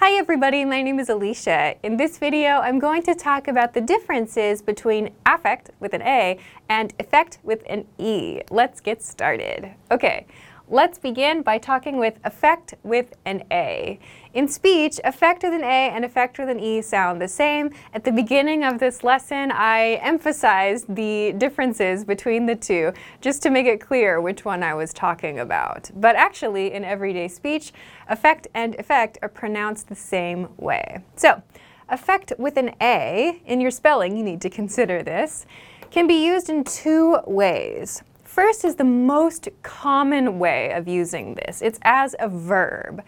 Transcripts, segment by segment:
Hi everybody, my name is Alicia. In this video, I'm going to talk about the differences between affect with an A and effect with an E. Let's get started. Okay, Let's begin by talking with affect with an A. In speech, affect with an A and effect with an E sound the same. At the beginning of this lesson, I emphasized the differences between the two just to make it clear which one I was talking about. But actually, in everyday speech, affect and effect are pronounced the same way. So, affect with an A, in your spelling, you need to consider this, can be used in two ways. First is the most common way of using this. It's as a verb.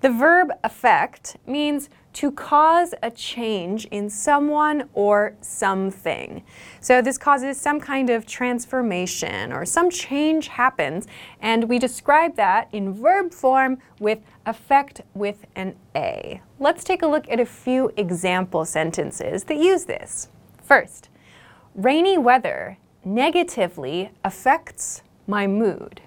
The verb affect means to cause a change in someone or something. So this causes some kind of transformation or some change happens, and we describe that in verb form with affect with an A. Let's take a look at a few example sentences that use this. First, rainy weather negatively affects my mood.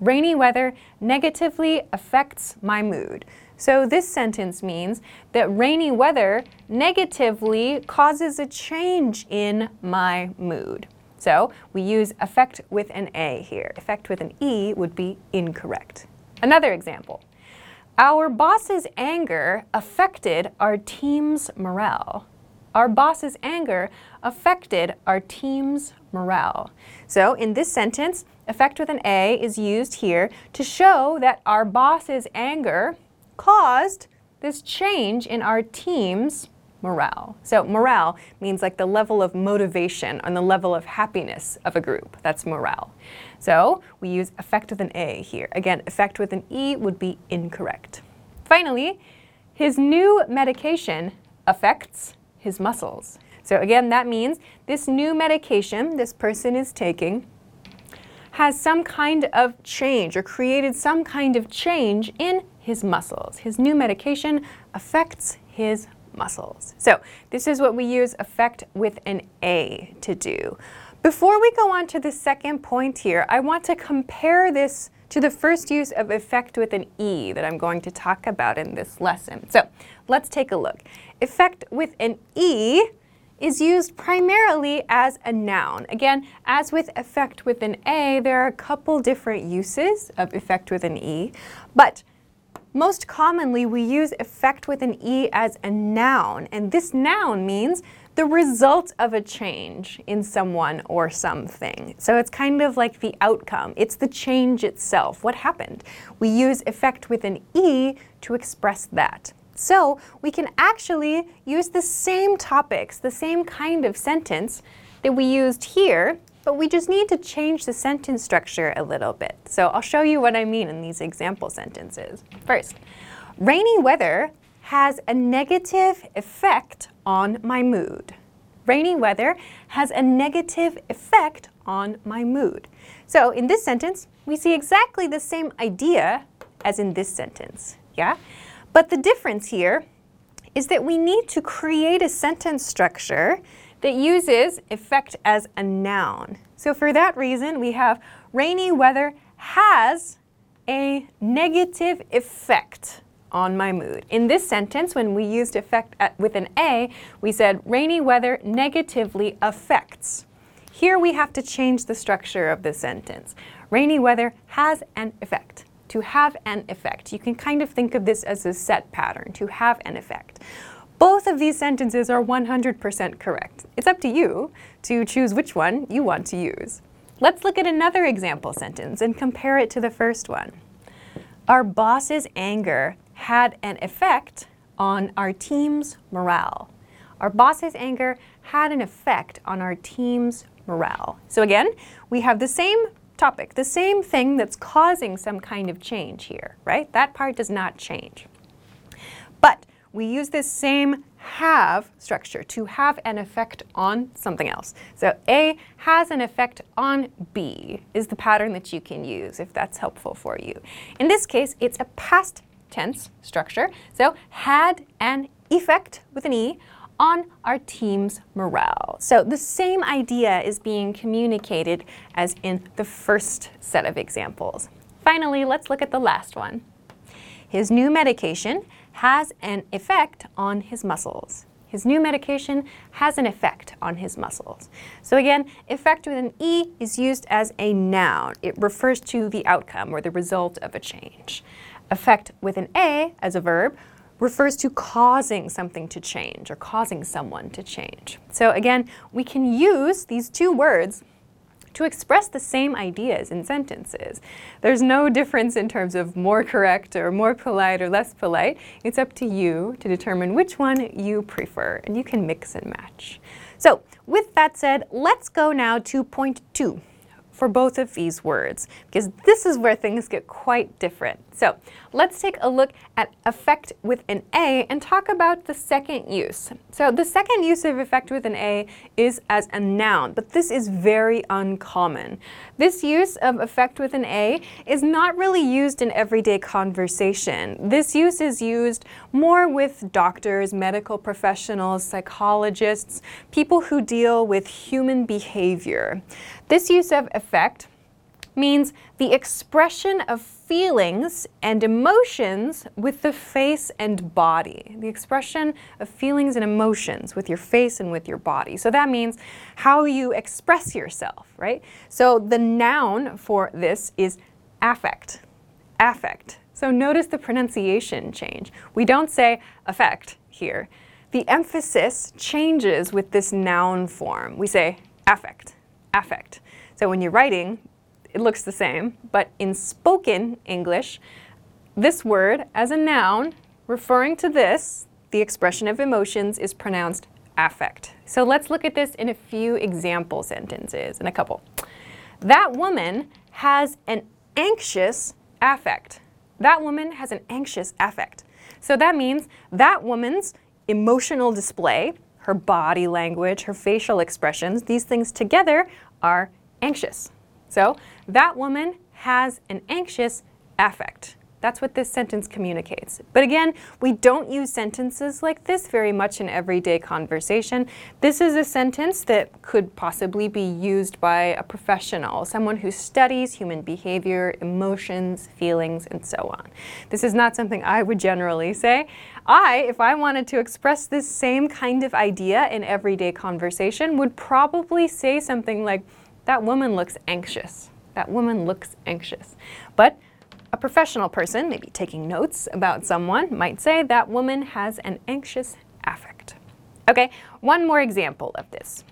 Rainy weather negatively affects my mood. So this sentence means that rainy weather negatively causes a change in my mood. So we use affect with an A here. Affect with an E would be incorrect. Another example. Our boss's anger affected our team's morale our boss's anger affected our team's morale. So in this sentence, affect with an A is used here to show that our boss's anger caused this change in our team's morale. So morale means like the level of motivation and the level of happiness of a group. That's morale. So we use affect with an A here. Again, affect with an E would be incorrect. Finally, his new medication affects his muscles. So again, that means this new medication this person is taking has some kind of change or created some kind of change in his muscles. His new medication affects his muscles. So this is what we use affect with an A to do. Before we go on to the second point here, I want to compare this to the first use of effect with an E that I'm going to talk about in this lesson. So let's take a look. Effect with an E is used primarily as a noun. Again, as with affect with an A, there are a couple different uses of effect with an E, but most commonly we use effect with an E as a noun, and this noun means the result of a change in someone or something. So it's kind of like the outcome. It's the change itself. What happened? We use effect with an E to express that. So we can actually use the same topics, the same kind of sentence that we used here, but we just need to change the sentence structure a little bit. So I'll show you what I mean in these example sentences. First, rainy weather has a negative effect on my mood. Rainy weather has a negative effect on my mood. So in this sentence, we see exactly the same idea as in this sentence, yeah? But the difference here is that we need to create a sentence structure that uses effect as a noun. So for that reason, we have rainy weather has a negative effect on my mood. In this sentence, when we used affect at, with an A, we said rainy weather negatively affects. Here we have to change the structure of the sentence. Rainy weather has an effect. To have an effect. You can kind of think of this as a set pattern, to have an effect. Both of these sentences are 100% correct. It's up to you to choose which one you want to use. Let's look at another example sentence and compare it to the first one. Our boss's anger had an effect on our team's morale. Our boss's anger had an effect on our team's morale. So again, we have the same topic, the same thing that's causing some kind of change here, right? That part does not change. But we use this same have structure to have an effect on something else. So A has an effect on B is the pattern that you can use if that's helpful for you. In this case, it's a past tense structure. So had an effect with an E on our team's morale. So the same idea is being communicated as in the first set of examples. Finally, let's look at the last one. His new medication has an effect on his muscles. His new medication has an effect on his muscles. So again, effect with an E is used as a noun. It refers to the outcome or the result of a change. Affect with an A as a verb refers to causing something to change or causing someone to change. So again, we can use these two words to express the same ideas in sentences. There's no difference in terms of more correct or more polite or less polite. It's up to you to determine which one you prefer, and you can mix and match. So, with that said, let's go now to point two for both of these words, because this is where things get quite different. So let's take a look at affect with an A and talk about the second use. So the second use of affect with an A is as a noun, but this is very uncommon. This use of affect with an A is not really used in everyday conversation. This use is used more with doctors, medical professionals, psychologists, people who deal with human behavior. This use of affect means the expression of feelings and emotions with the face and body. The expression of feelings and emotions with your face and with your body. So that means how you express yourself, right? So the noun for this is affect. Affect. So notice the pronunciation change. We don't say affect here. The emphasis changes with this noun form. We say affect affect. So when you're writing, it looks the same, but in spoken English, this word as a noun referring to this, the expression of emotions, is pronounced affect. So let's look at this in a few example sentences, in a couple. That woman has an anxious affect. That woman has an anxious affect. So that means that woman's emotional display her body language, her facial expressions, these things together are anxious. So that woman has an anxious affect. That's what this sentence communicates. But again, we don't use sentences like this very much in everyday conversation. This is a sentence that could possibly be used by a professional, someone who studies human behavior, emotions, feelings, and so on. This is not something I would generally say. I, if I wanted to express this same kind of idea in everyday conversation, would probably say something like, that woman looks anxious. That woman looks anxious. But a professional person, maybe taking notes about someone, might say that woman has an anxious affect. Okay, one more example of this.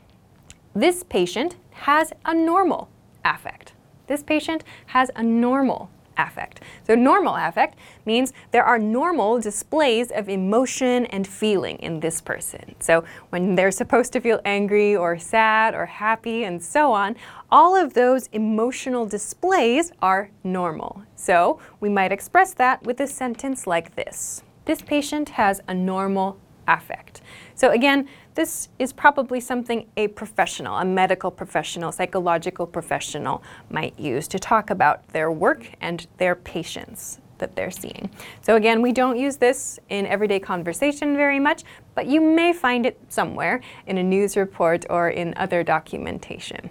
This patient has a normal affect. This patient has a normal affect. So normal affect means there are normal displays of emotion and feeling in this person. So when they're supposed to feel angry or sad or happy and so on, all of those emotional displays are normal. So we might express that with a sentence like this. This patient has a normal affect. So again, this is probably something a professional, a medical professional, psychological professional might use to talk about their work and their patients that they're seeing. So again, we don't use this in everyday conversation very much, but you may find it somewhere in a news report or in other documentation.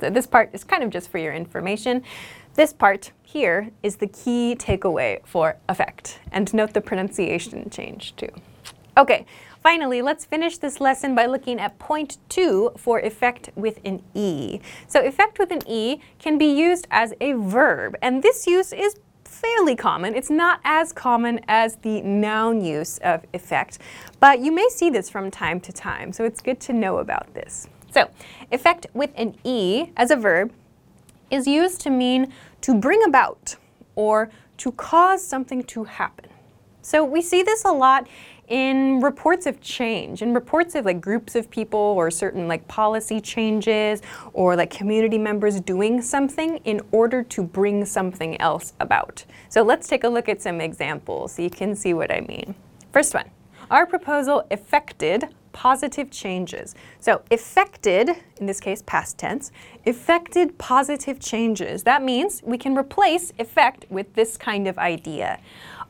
So this part is kind of just for your information. This part here is the key takeaway for effect. And note the pronunciation change too. Okay, Finally, let's finish this lesson by looking at point two for effect with an E. So effect with an E can be used as a verb, and this use is fairly common. It's not as common as the noun use of effect, but you may see this from time to time, so it's good to know about this. So, effect with an E as a verb is used to mean to bring about or to cause something to happen. So we see this a lot in reports of change, in reports of like groups of people or certain like policy changes or like community members doing something in order to bring something else about. So let's take a look at some examples so you can see what I mean. First one, our proposal effected positive changes. So effected, in this case past tense, effected positive changes. That means we can replace effect with this kind of idea.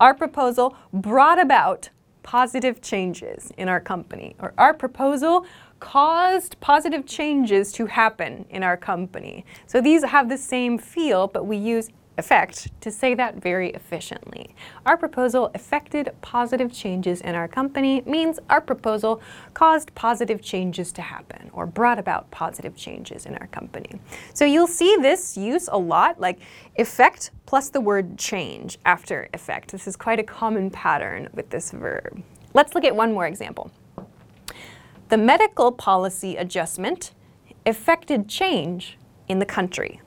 Our proposal brought about positive changes in our company, or our proposal caused positive changes to happen in our company. So these have the same feel, but we use effect to say that very efficiently. Our proposal effected positive changes in our company means our proposal caused positive changes to happen or brought about positive changes in our company. So you'll see this use a lot, like effect plus the word change after effect. This is quite a common pattern with this verb. Let's look at one more example. The medical policy adjustment effected change in the country.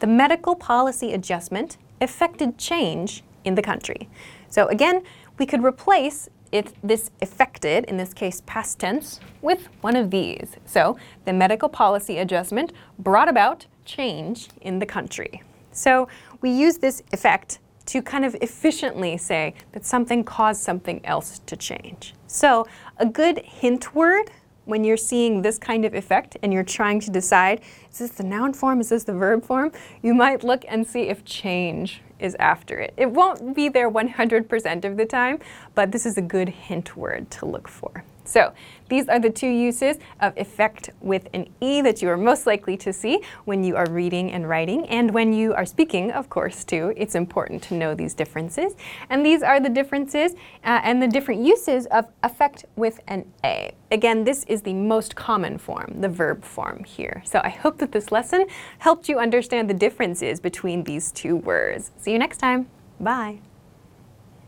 The medical policy adjustment effected change in the country. So again, we could replace it, this effected, in this case past tense, with one of these. So the medical policy adjustment brought about change in the country. So we use this effect to kind of efficiently say that something caused something else to change. So a good hint word when you're seeing this kind of effect and you're trying to decide, is this the noun form, is this the verb form, you might look and see if change is after it. It won't be there 100% of the time, but this is a good hint word to look for. So these are the two uses of effect with an E that you are most likely to see when you are reading and writing. And when you are speaking, of course, too, it's important to know these differences. And these are the differences uh, and the different uses of affect with an A. Again, this is the most common form, the verb form here. So I hope that this lesson helped you understand the differences between these two words. See you next time. Bye.